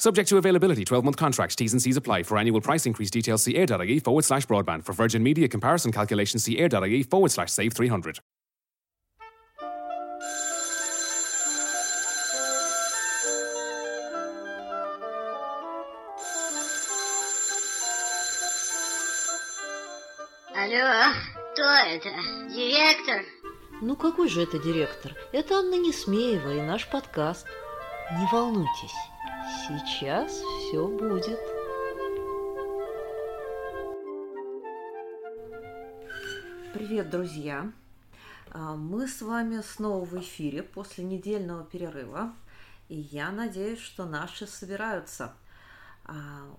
Subject to availability, 12 month contracts, T's and C's apply. For annual price increase details, see air.ie forward slash broadband. For Virgin Media comparison calculations, see air.ie forward slash save 300. Алло, кто это? Директор? Ну какой же это директор? Это Анна Несмеева и наш подкаст. Не волнуйтесь, сейчас все будет. Привет, друзья! А, Мы с вами снова в эфире после недельного перерыва, и я надеюсь, что наши собираются. А,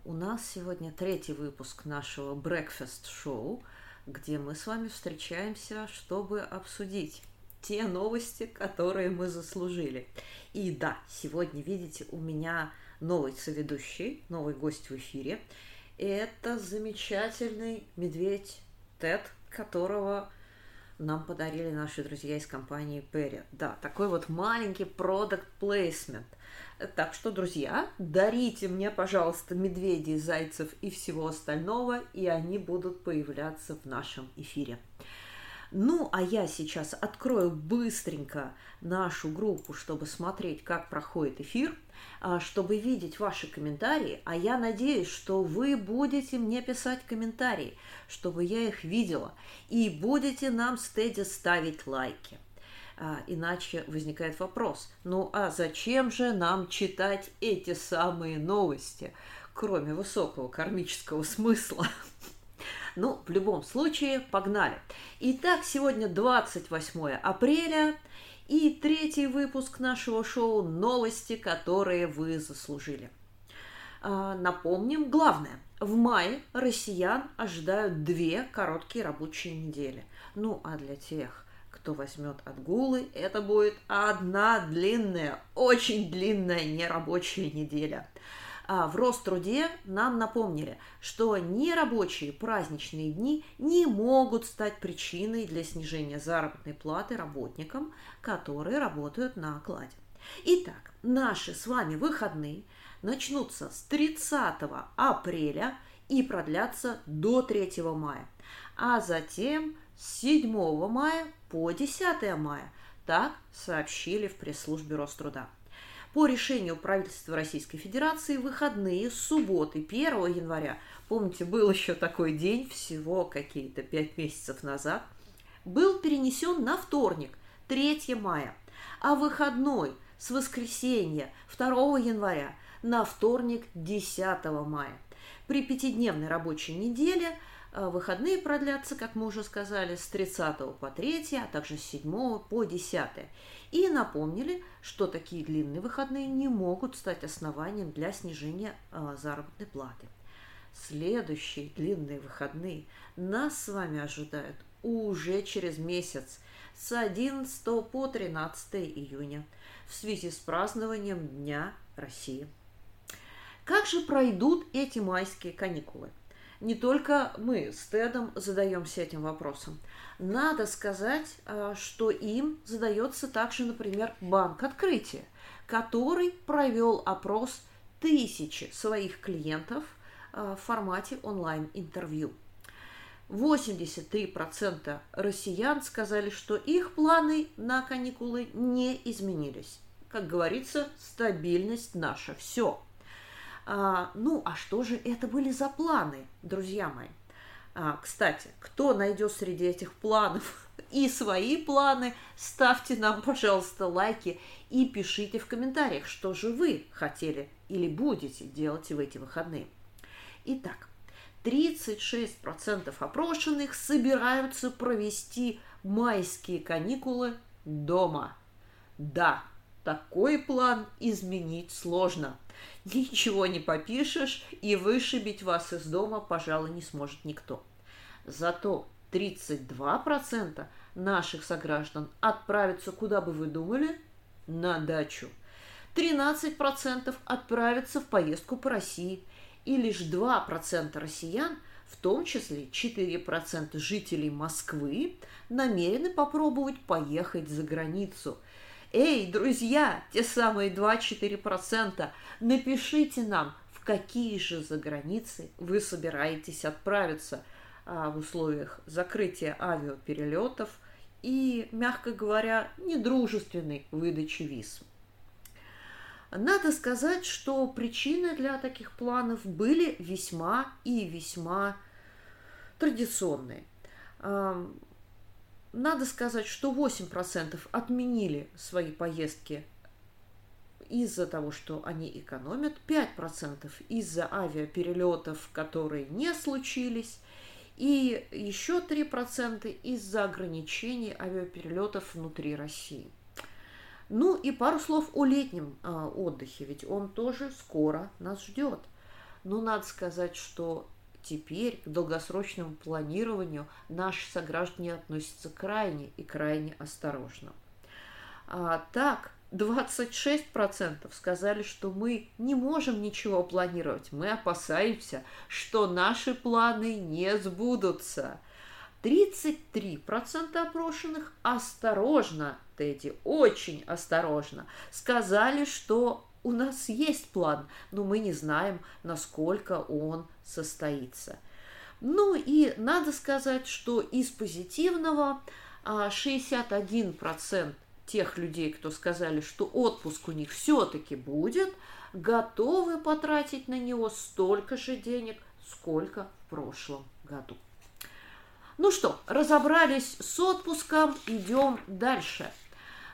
У нас сегодня третий выпуск нашего Breakfast Show, где мы с вами встречаемся, чтобы обсудить те новости, которые мы заслужили. И да, сегодня, видите, у меня новый соведущий, новый гость в эфире. Это замечательный медведь Тед, которого нам подарили наши друзья из компании Perry. Да, такой вот маленький продукт плейсмент. Так что, друзья, дарите мне, пожалуйста, медведей, зайцев и всего остального, и они будут появляться в нашем эфире. Ну, а я сейчас открою быстренько нашу группу, чтобы смотреть, как проходит эфир, а, чтобы видеть ваши комментарии. А я надеюсь, что вы будете мне писать комментарии, чтобы я их видела, и будете нам с Тедди ставить лайки. А, иначе возникает вопрос, ну а зачем же нам читать эти самые новости, кроме высокого кармического смысла? Ну, в любом случае, погнали. Итак, сегодня 28 апреля и третий выпуск нашего шоу «Новости, которые вы заслужили». А, Напомним главное. В мае россиян ожидают две короткие рабочие недели. Ну, а для тех, кто возьмет отгулы, это будет одна длинная, очень длинная нерабочая неделя. А в Роструде нам напомнили, что нерабочие праздничные дни не могут стать причиной для снижения заработной платы работникам, которые работают на окладе. Итак, наши с вами выходные начнутся с 30 апреля и продлятся до 3 мая, а затем с 7 мая по 10 мая. Так сообщили в пресс-службе Роструда. По решению правительства Российской Федерации выходные субботы 1 января, помните, был еще такой день, всего какие-то пять месяцев назад, был перенесен на вторник, 3 мая, а выходной с воскресенья 2 января на вторник 10 мая. При пятидневной рабочей неделе выходные продлятся, как мы уже сказали, с 30 по 3, а также с 7 по 10. И напомнили, что такие длинные выходные не могут стать основанием для снижения э, заработной платы. Следующие длинные выходные нас с вами ожидают уже через месяц, с 11 по 13 июня, в связи с празднованием Дня России. Как же пройдут эти майские каникулы? Не только мы с Тедом задаемся этим вопросом. Надо сказать, э, что им задается также, например, Банк Открытия, который провел опрос тысячи своих клиентов э, в формате онлайн-интервью. 83% россиян сказали, что их планы на каникулы не изменились. Как говорится, стабильность наша все. А, ну, а что же это были за планы, друзья мои? А, кстати, кто найдет среди этих планов и свои планы, ставьте нам, пожалуйста, лайки и пишите в комментариях, что же вы хотели или будете делать в эти выходные. Итак, 36% опрошенных собираются провести майские каникулы дома. Да, такой план изменить сложно. Ничего не попишешь, и вышибить вас из дома, пожалуй, не сможет никто. Зато 32% наших сограждан отправятся, куда бы вы думали, на дачу. 13% отправятся в поездку по России, и лишь 2% россиян, в том числе 4% жителей Москвы, намерены попробовать поехать за границу. Эй, друзья, те самые 2-4%, напишите нам, в какие же за границы вы собираетесь отправиться а, в условиях закрытия авиаперелетов и, мягко говоря, недружественной выдачи виз. Надо сказать, что причины для таких планов были весьма и весьма традиционные. Надо сказать, что 8% отменили свои поездки из-за того, что они экономят, 5% из-за авиаперелетов, которые не случились, и еще 3% из-за ограничений авиаперелетов внутри России – ну и пару слов о летнем э, отдыхе, ведь он тоже скоро нас ждет. Но надо сказать, что теперь к долгосрочному планированию наши сограждане относятся крайне и крайне осторожно. А, так, 26% сказали, что мы не можем ничего планировать. Мы опасаемся, что наши планы не сбудутся. 33% опрошенных осторожно Тедди, очень осторожно, сказали, что у нас есть план, но мы не знаем, насколько он состоится. Ну и надо сказать, что из позитивного 61% а, тех людей, кто сказали, что отпуск у них все-таки будет, готовы потратить на него столько же денег, сколько в прошлом году. Ну что, разобрались с отпуском, идем дальше –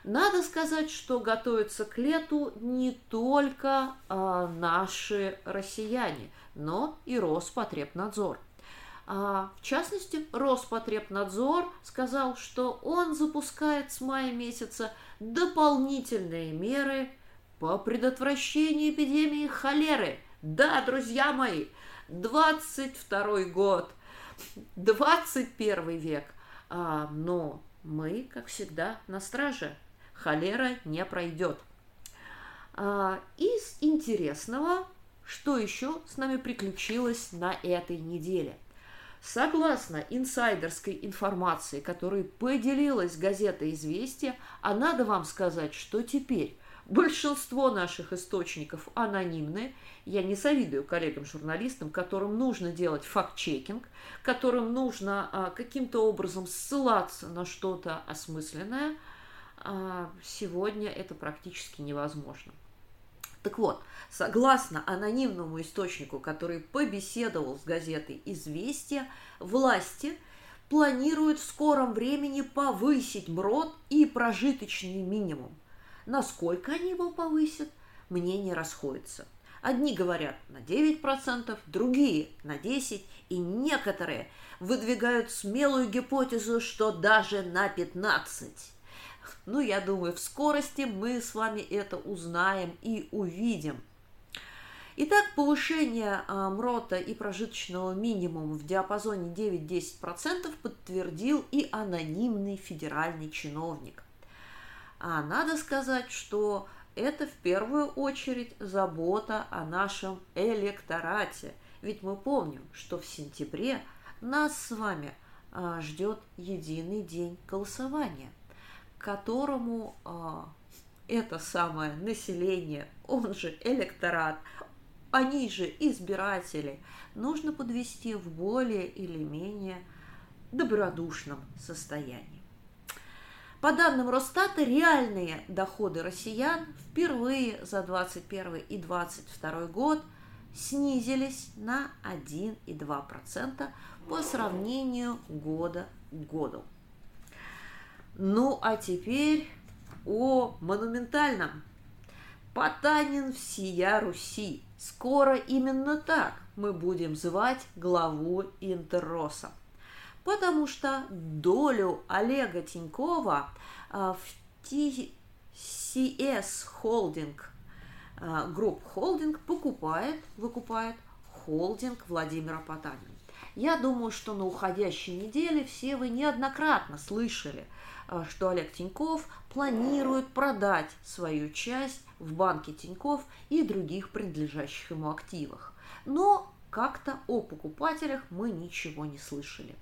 надо сказать, что готовятся к лету не только а, наши россияне, но и Роспотребнадзор. А, в частности, Роспотребнадзор сказал, что он запускает с мая месяца дополнительные меры по предотвращению эпидемии холеры. Да, друзья мои, 22 год, 21 век, а, но мы, как всегда, на страже холера не пройдет. А, из интересного, что еще с нами приключилось на этой неделе? Согласно инсайдерской информации, которой поделилась газета «Известия», а надо вам сказать, что теперь большинство наших источников анонимны. Я не завидую коллегам-журналистам, которым нужно делать факт-чекинг, которым нужно а, каким-то образом ссылаться на что-то осмысленное – сегодня это практически невозможно. Так вот, согласно анонимному источнику, который побеседовал с газетой «Известия», власти планируют в скором времени повысить МРОД и прожиточный минимум. Насколько они его повысят, мнения расходятся. Одни говорят на 9%, другие на 10%, и некоторые выдвигают смелую гипотезу, что даже на 15%. Ну, я думаю, в скорости мы с вами это узнаем и увидим. Итак, повышение а, МРОТа и прожиточного минимума в диапазоне 9-10% подтвердил и анонимный федеральный чиновник. А надо сказать, что это в первую очередь забота о нашем электорате. Ведь мы помним, что в сентябре нас с вами а, ждет единый день голосования которому а, это самое население, он же электорат, они же избиратели, нужно подвести в более или менее добродушном состоянии. По данным Росстата, реальные доходы россиян впервые за 2021 и 2022 год снизились на 1,2% по сравнению года к году. Ну, а теперь о монументальном. Потанин всея Руси. Скоро именно так мы будем звать главу Интерроса. Потому что долю Олега Тинькова а, в TCS Holding, Group Holding покупает, выкупает холдинг Владимира Потанина. Я думаю, что на уходящей неделе все вы неоднократно слышали, а, что Олег Тиньков планирует продать свою часть в банке Тинькофф и других принадлежащих ему активах. Но как-то о покупателях мы ничего не слышали.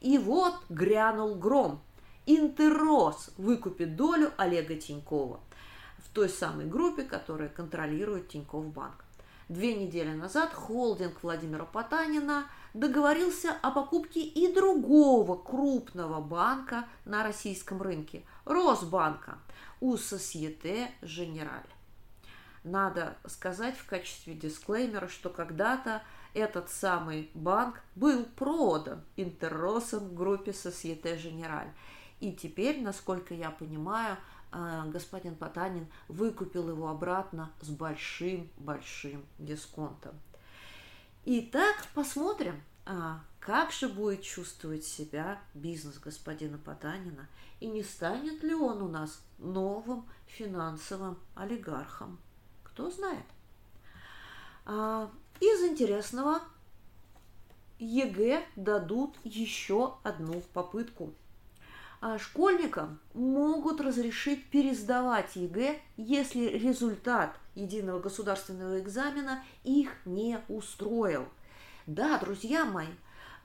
И вот грянул гром. Интеррос выкупит долю Олега Тинькова в той самой группе, которая контролирует Тиньков банк. Две недели назад холдинг Владимира Потанина договорился о покупке и другого крупного банка на российском рынке – Росбанка у Societe Generale. Надо сказать в качестве дисклеймера, что когда-то этот самый банк был продан Интерросом группе Societe Generale. И теперь, насколько я понимаю, а, господин Потанин выкупил его обратно с большим-большим дисконтом. Итак, посмотрим, а, как же будет чувствовать себя бизнес господина Потанина и не станет ли он у нас новым финансовым олигархом. Кто знает. А, из интересного ЕГЭ дадут еще одну попытку – школьникам могут разрешить пересдавать ЕГЭ, если результат единого государственного экзамена их не устроил. Да, друзья мои,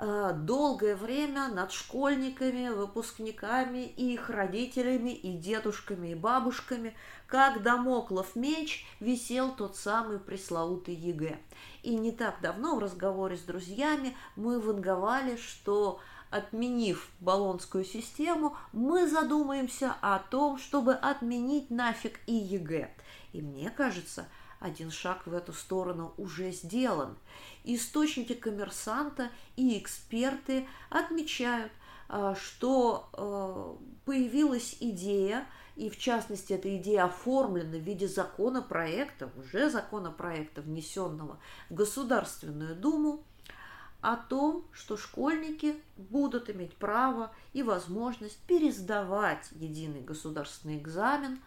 а, долгое время над школьниками, выпускниками, их родителями, и дедушками, и бабушками, как дамоклов меч, висел тот самый пресловутый ЕГЭ. И не так давно в разговоре с друзьями мы ванговали, что отменив Болонскую систему, мы задумаемся о том, чтобы отменить нафиг и ЕГЭ. И мне кажется, один шаг в эту сторону уже сделан. Источники «Коммерсанта» и эксперты отмечают, а, что а, появилась идея, и в частности эта идея оформлена в виде законопроекта, уже законопроекта, внесенного в Государственную Думу, о том, что школьники будут иметь право и возможность пересдавать единый государственный экзамен,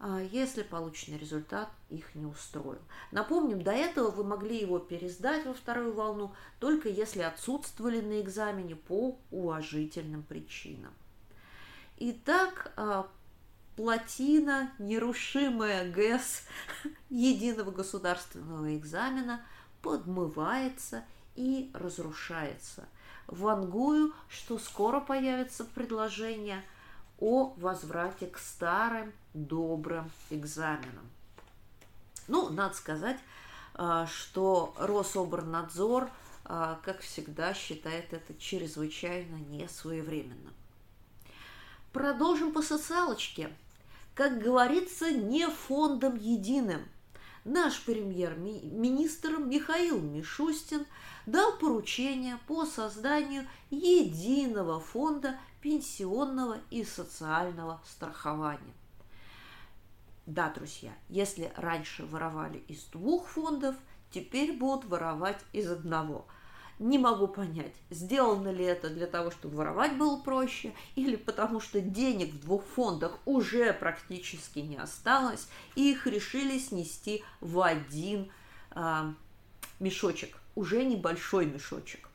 а, если полученный результат их не устроил. Напомним, до этого вы могли его пересдать во вторую волну, только если отсутствовали на экзамене по уважительным причинам. Итак, а, плотина, нерушимая ГЭС единого государственного экзамена подмывается и разрушается. Вангую, что скоро появится предложение о возврате к старым добрым экзаменам. Ну, надо сказать, а, что Рособорнадзор, а, как всегда, считает это чрезвычайно несвоевременным. Продолжим по социалочке. Как говорится, не фондом единым. Наш премьер-министр Михаил Мишустин – дал поручение по созданию единого фонда пенсионного и социального страхования. Да, друзья, если раньше воровали из двух фондов, теперь будут воровать из одного. Не могу понять, сделано ли это для того, чтобы воровать было проще, или потому что денег в двух фондах уже практически не осталось, и их решили снести в один а, мешочек уже небольшой мешочек.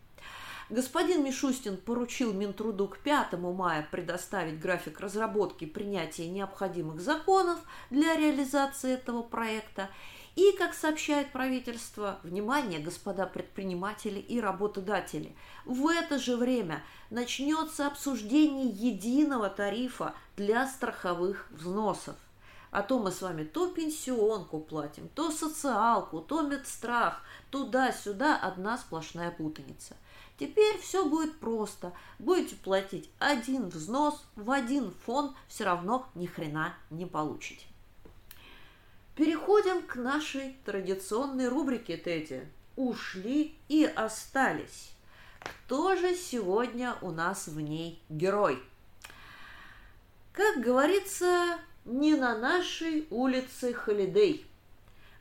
Господин Мишустин поручил Минтруду к 5 мая предоставить график разработки принятия необходимых законов для реализации этого проекта. И, как сообщает правительство, внимание, господа предприниматели и работодатели, в это же время начнется обсуждение единого тарифа для страховых взносов. А то мы с вами то пенсионку платим, то социалку, то медстрах, туда-сюда одна сплошная путаница. Теперь все будет просто. Будете платить один взнос в один фонд, все равно ни хрена не получите. Переходим к нашей традиционной рубрике, Тети. Ушли и остались. Кто же сегодня у нас в ней герой? Как говорится, не на нашей улице Холидей.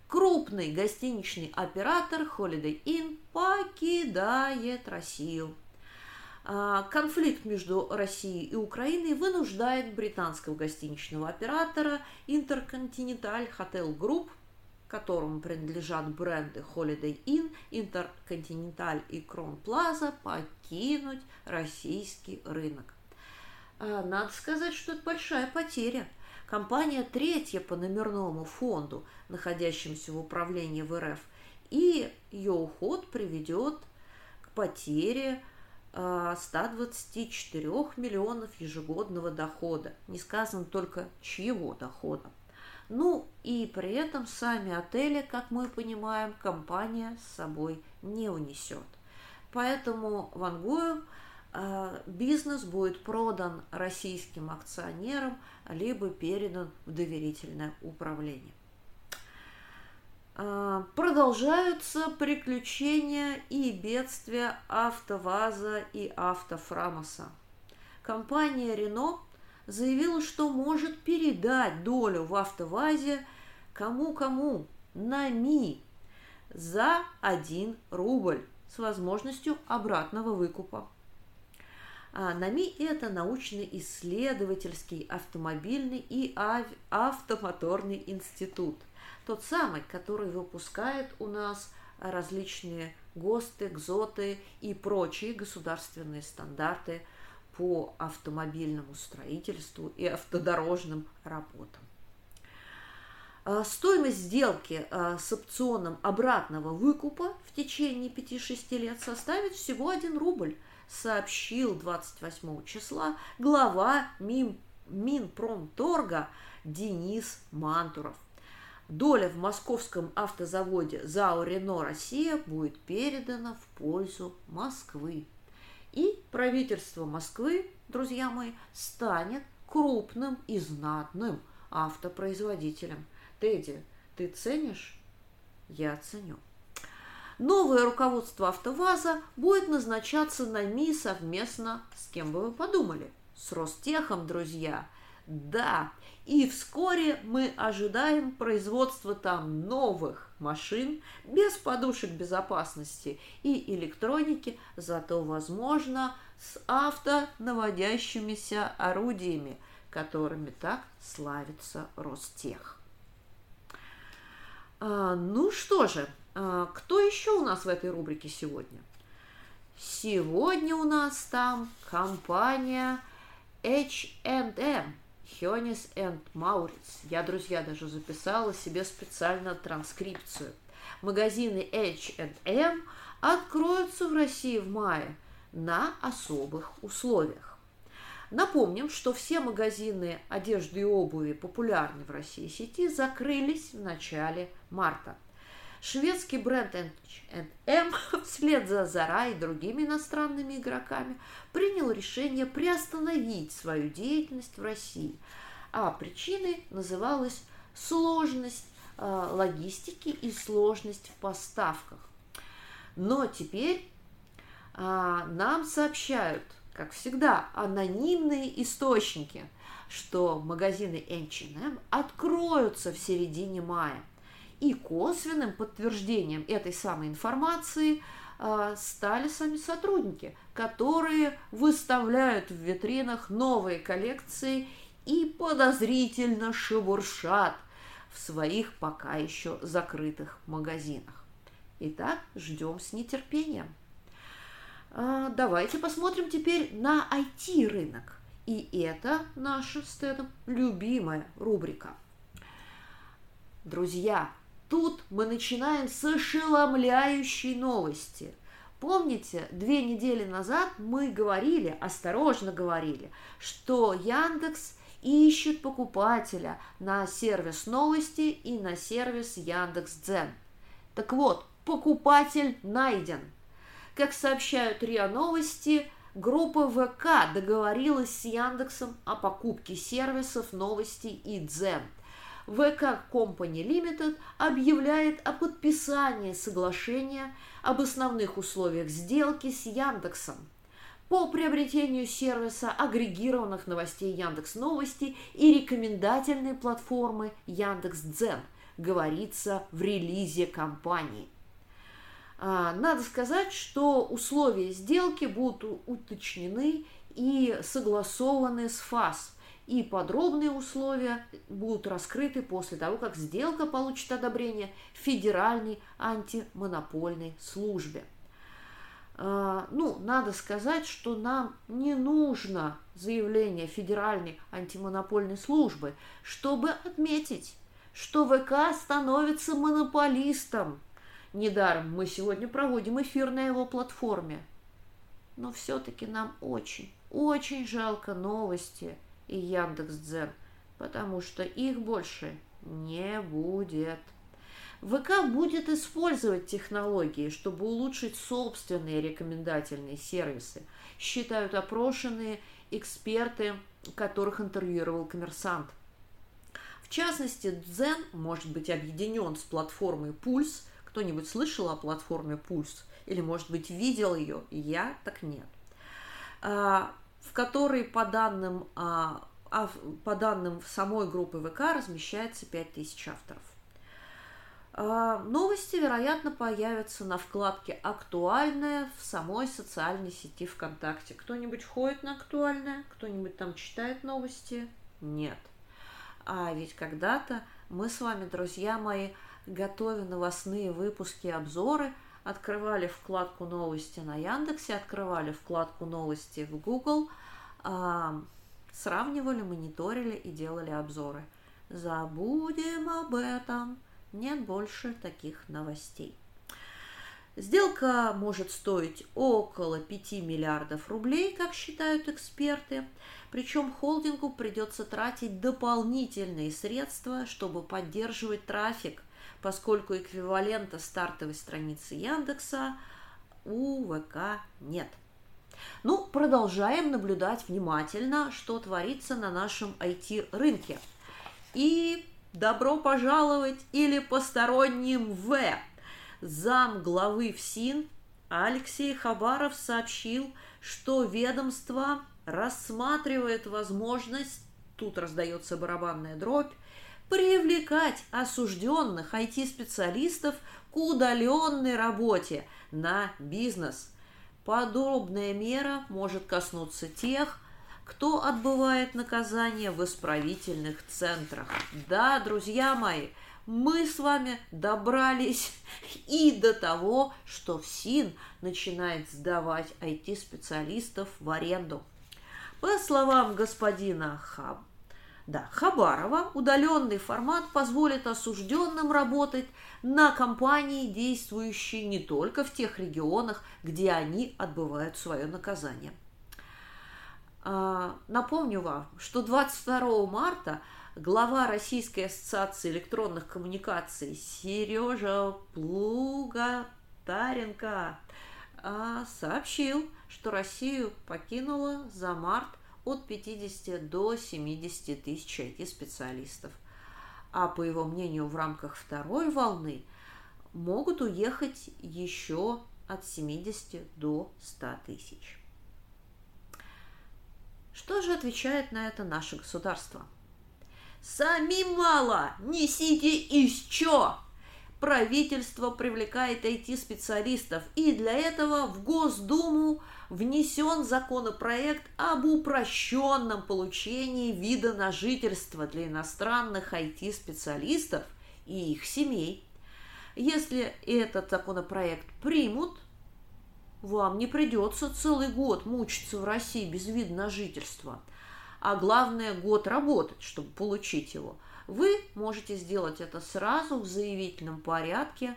Крупный гостиничный оператор Holiday Inn покидает Россию. А, конфликт между Россией и Украиной вынуждает британского гостиничного оператора Intercontinental Hotel Group которому принадлежат бренды Holiday Inn, Intercontinental и Crown Plaza, покинуть российский рынок. А, надо сказать, что это большая потеря. Компания третья по номерному фонду, находящемуся в управлении в РФ, и ее уход приведет к потере 124 а, миллионов ежегодного дохода. Не сказано только чьего дохода. Ну и при этом сами отели, как мы понимаем, компания с собой не унесет. Поэтому Ван Гою а, бизнес будет продан российским акционерам, либо передан в доверительное управление. А, продолжаются приключения и бедствия АвтоВАЗа и АвтоФрамоса. Компания Рено заявила, что может передать долю в АвтоВАЗе кому-кому на МИ за 1 рубль с возможностью обратного выкупа. А НАМИ – это научно-исследовательский автомобильный и автомоторный институт. Тот самый, который выпускает у нас различные ГОСТы, ГЗОТы и прочие государственные стандарты по автомобильному строительству и автодорожным работам. А, стоимость сделки а, с опционом обратного выкупа в течение 5-6 лет составит всего 1 рубль, сообщил 28 числа глава Мин, Минпромторга Денис Мантуров. Доля в московском автозаводе ЗАО «Рено Россия» будет передана в пользу Москвы. И правительство Москвы, друзья мои, станет крупным и знатным автопроизводителем. Тедди, ты ценишь? Я ценю. Новое руководство АвтоВАЗа будет назначаться на МИ совместно с кем бы вы подумали? С Ростехом, друзья. Да, и вскоре мы ожидаем производства там новых машин без подушек безопасности и электроники, зато, возможно, с автонаводящимися орудиями, которыми так славится Ростех. А, ну что же, а, кто еще у нас в этой рубрике сегодня? Сегодня у нас там компания H&M, Хёнис энд Мауриц. Я, друзья, даже записала себе специально транскрипцию. Магазины H&M откроются в России в мае на особых условиях. Напомним, что все магазины одежды и обуви, популярные в России сети, закрылись в начале марта – Шведский бренд H&M вслед за Zara и другими иностранными игроками принял решение приостановить свою деятельность в России, а причиной называлась сложность э, логистики и сложность в поставках. Но теперь э, нам сообщают, как всегда, анонимные источники, что магазины H&M откроются в середине мая – и косвенным подтверждением этой самой информации а, стали сами сотрудники, которые выставляют в витринах новые коллекции и подозрительно шебуршат в своих пока еще закрытых магазинах. Итак, ждем с нетерпением. А, давайте посмотрим теперь на IT-рынок. И это наша с любимая рубрика. Друзья, Тут мы начинаем с ошеломляющей новости. Помните, две недели назад мы говорили, осторожно говорили, что Яндекс ищет покупателя на сервис новости и на сервис Яндекс.Дзен. Так вот, покупатель найден. Как сообщают РИА Новости, группа ВК договорилась с Яндексом о покупке сервисов новости и Дзен – ВК Company Limited объявляет о подписании соглашения об основных условиях сделки с Яндексом по приобретению сервиса агрегированных новостей Яндекс Новости и рекомендательной платформы Яндекс Дзен, говорится в релизе компании. А, надо сказать, что условия сделки будут уточнены и согласованы с ФАС – и подробные условия будут раскрыты после того, как сделка получит одобрение Федеральной антимонопольной службе. А, ну, надо сказать, что нам не нужно заявление Федеральной антимонопольной службы, чтобы отметить, что ВК становится монополистом. Недаром мы сегодня проводим эфир на его платформе. Но все-таки нам очень, очень жалко новости и Яндекс.Дзен, потому что их больше не будет. ВК будет использовать технологии, чтобы улучшить собственные рекомендательные сервисы, считают опрошенные эксперты, которых интервьюировал коммерсант. В частности, Дзен может быть объединен с платформой Пульс. Кто-нибудь слышал о платформе Пульс? Или, может быть, видел ее? Я так нет. А, в которой, по данным, а, по данным самой группы ВК, размещается 5000 авторов. А, новости, вероятно, появятся на вкладке «Актуальное» в самой социальной сети ВКонтакте. Кто-нибудь ходит на «Актуальное»? Кто-нибудь там читает новости? Нет. А ведь когда-то мы с вами, друзья мои, готовя новостные выпуски и обзоры, открывали вкладку новости на Яндексе, открывали вкладку новости в Google, а, сравнивали, мониторили и делали обзоры. Забудем об этом. Нет больше таких новостей. Сделка может стоить около 5 миллиардов рублей, как считают эксперты. Причем холдингу придется тратить дополнительные средства, чтобы поддерживать трафик, поскольку эквивалента стартовой страницы Яндекса у ВК нет. Ну, продолжаем наблюдать внимательно, что творится на нашем IT-рынке. И добро пожаловать или посторонним в зам главы ФСИН Алексей Хабаров сообщил, что ведомство рассматривает возможность, тут раздается барабанная дробь, привлекать осужденных IT-специалистов к удаленной работе на бизнес. Подобная мера может коснуться тех, кто отбывает наказание в исправительных центрах. Да, друзья мои, мы с вами добрались и до того, что ФСИН начинает сдавать IT-специалистов в аренду. По словам господина Хаб, да, Хабарова, удаленный формат позволит осужденным работать на компании, действующие не только в тех регионах, где они отбывают свое наказание. А, напомню вам, что 22 марта глава Российской ассоциации электронных коммуникаций Сережа Плугатаренко а, сообщил, что Россию покинуло за март от 50 до 70 тысяч IT-специалистов. А по его мнению, в рамках второй волны могут уехать еще от 70 до 100 тысяч. Что же отвечает на это наше государство? Самим мало, несите чё? правительство привлекает IT-специалистов, и для этого в Госдуму внесен законопроект об упрощенном получении вида на жительство для иностранных IT-специалистов и их семей. Если этот законопроект примут, вам не придется целый год мучиться в России без вида на жительство, а главное год работать, чтобы получить его – вы можете сделать это сразу в заявительном порядке,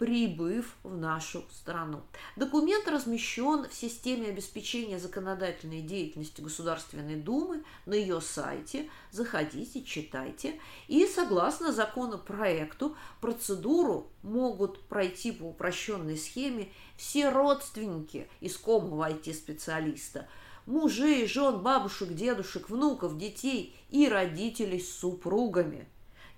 прибыв в нашу страну. Документ размещен в системе обеспечения законодательной деятельности Государственной Думы на ее сайте. Заходите, читайте. И согласно законопроекту процедуру могут пройти по упрощенной схеме все родственники искомого IT-специалиста – мужей, жен, бабушек, дедушек, внуков, детей и родителей с супругами.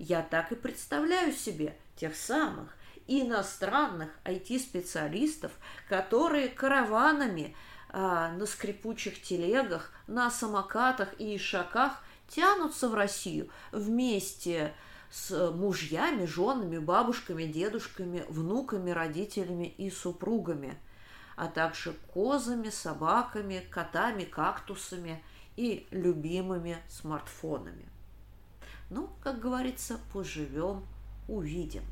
Я так и представляю себе тех самых иностранных IT-специалистов, которые караванами а, на скрипучих телегах, на самокатах и ишаках тянутся в Россию вместе с мужьями, женами, бабушками, дедушками, внуками, родителями и супругами – а также козами, собаками, котами, кактусами и любимыми смартфонами. Ну, как говорится, поживем, увидим.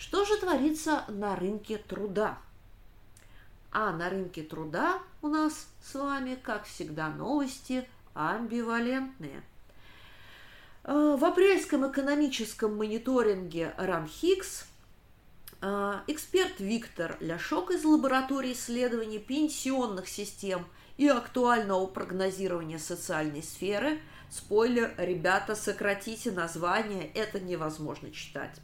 Что же творится на рынке труда? А на рынке труда у нас с вами, как всегда, новости амбивалентные. Э, в апрельском экономическом мониторинге РАМХИКС э, эксперт Виктор Ляшок из лаборатории исследований пенсионных систем и актуального прогнозирования социальной сферы – Спойлер, ребята, сократите название, это невозможно читать.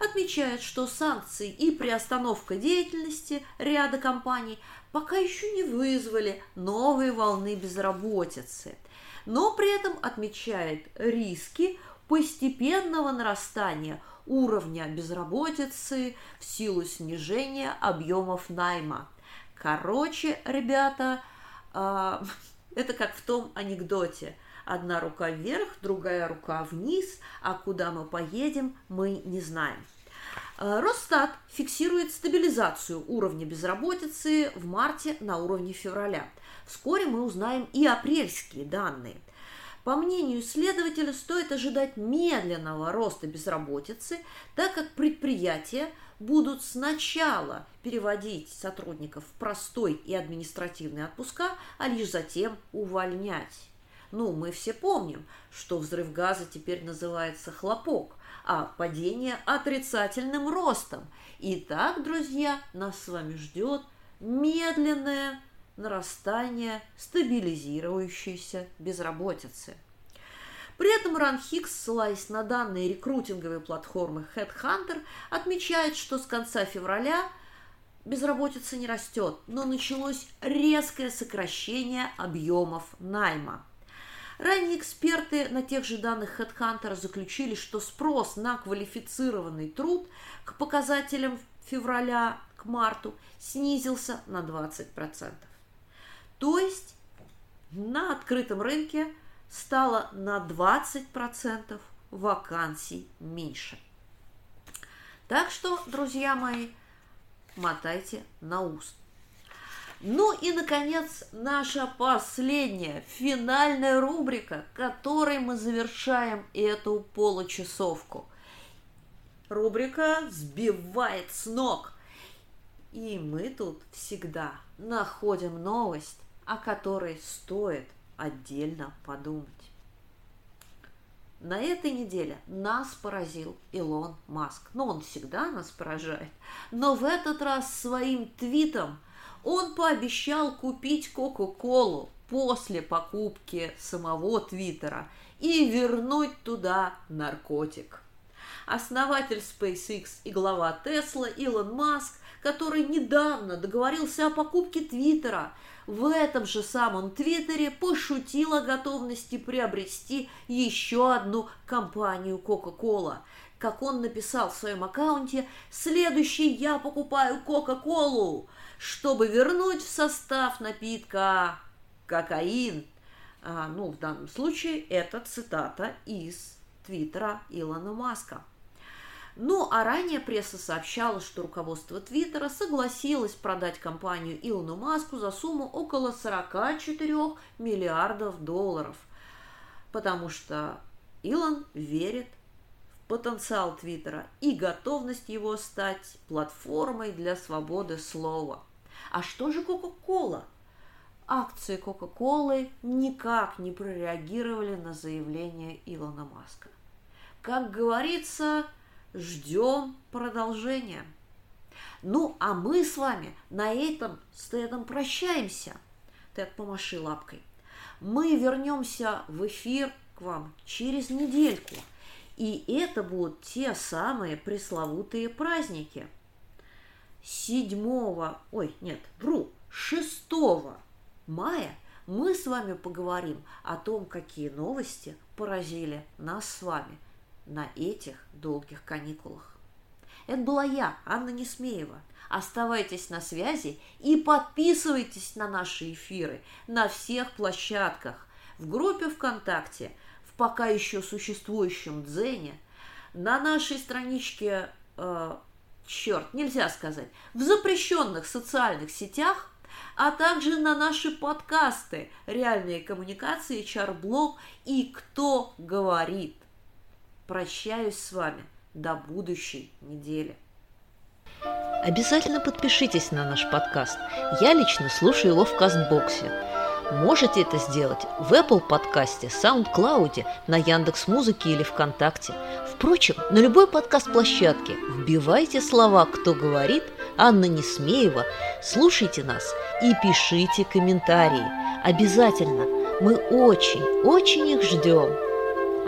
Отмечает, что санкции и приостановка деятельности ряда компаний пока еще не вызвали новые волны безработицы, но при этом отмечает риски постепенного нарастания уровня безработицы в силу снижения объемов найма. Короче, ребята, э, это как в том анекдоте – Одна рука вверх, другая рука вниз, а куда мы поедем, мы не знаем. Э, Росстат фиксирует стабилизацию уровня безработицы в марте на уровне февраля. Вскоре мы узнаем и апрельские данные. По мнению исследователя, стоит ожидать медленного роста безработицы, так как предприятия будут сначала переводить сотрудников в простой и административный отпуска, а лишь затем увольнять. Ну, мы все помним, что взрыв газа теперь называется хлопок, а падение отрицательным ростом. Итак, друзья, нас с вами ждет медленное нарастание стабилизирующейся безработицы. При этом Ранхикс, ссылаясь на данные рекрутинговой платформы Headhunter, отмечает, что с конца февраля безработица не растет, но началось резкое сокращение объемов найма. Ранее эксперты на тех же данных HeadHunter заключили, что спрос на квалифицированный труд к показателям февраля к марту снизился на 20%. То есть на открытом рынке стало на 20% вакансий меньше. Так что, друзья мои, мотайте на уст. Ну и, наконец, наша последняя, финальная рубрика, которой мы завершаем эту получасовку. Рубрика «Сбивает с ног». И мы тут всегда находим новость, о которой стоит отдельно подумать. На этой неделе нас поразил Илон Маск. Ну, он всегда нас поражает. Но в этот раз своим твитом – он пообещал купить Кока-Колу после покупки самого Твиттера и вернуть туда наркотик. Основатель SpaceX и глава Тесла Илон Маск, который недавно договорился о покупке Твиттера, в этом же самом Твиттере пошутил о готовности приобрести еще одну компанию Coca-Cola. Как он написал в своем аккаунте, «Следующий я покупаю Кока-Колу чтобы вернуть в состав напитка кокаин. А, ну, в данном случае это цитата из твиттера Илона Маска. Ну, а ранее пресса сообщала, что руководство Твиттера согласилось продать компанию Илону Маску за сумму около 44 миллиардов долларов, потому что Илон верит в потенциал Твиттера и готовность его стать платформой для свободы слова – а что же Кока-Кола? Акции Кока-Колы никак не прореагировали на заявление Илона Маска. Как говорится, ждем продолжения. Ну, а мы с вами на этом с Тедом прощаемся. Тед, помаши лапкой. Мы вернемся в эфир к вам через недельку. И это будут те самые пресловутые праздники – 7, ой, нет, вру, 6 мая мы с вами поговорим о том, какие новости поразили нас с вами на этих долгих каникулах. Это была я, Анна Несмеева. Оставайтесь на связи и подписывайтесь на наши эфиры на всех площадках, в группе ВКонтакте, в пока еще существующем Дзене, на нашей страничке э, черт, нельзя сказать, в запрещенных социальных сетях, а также на наши подкасты «Реальные коммуникации», «Чарблог» и «Кто говорит». Прощаюсь с вами до будущей недели. Обязательно подпишитесь на наш подкаст. Я лично слушаю его в Кастбоксе. Можете это сделать в Apple подкасте, SoundCloud, на Яндекс Музыке или ВКонтакте. Впрочем, на любой подкаст-площадке вбивайте слова «Кто говорит», Анна Несмеева, слушайте нас и пишите комментарии. Обязательно. Мы очень, очень их ждем.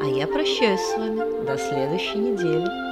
А я прощаюсь с вами до следующей недели.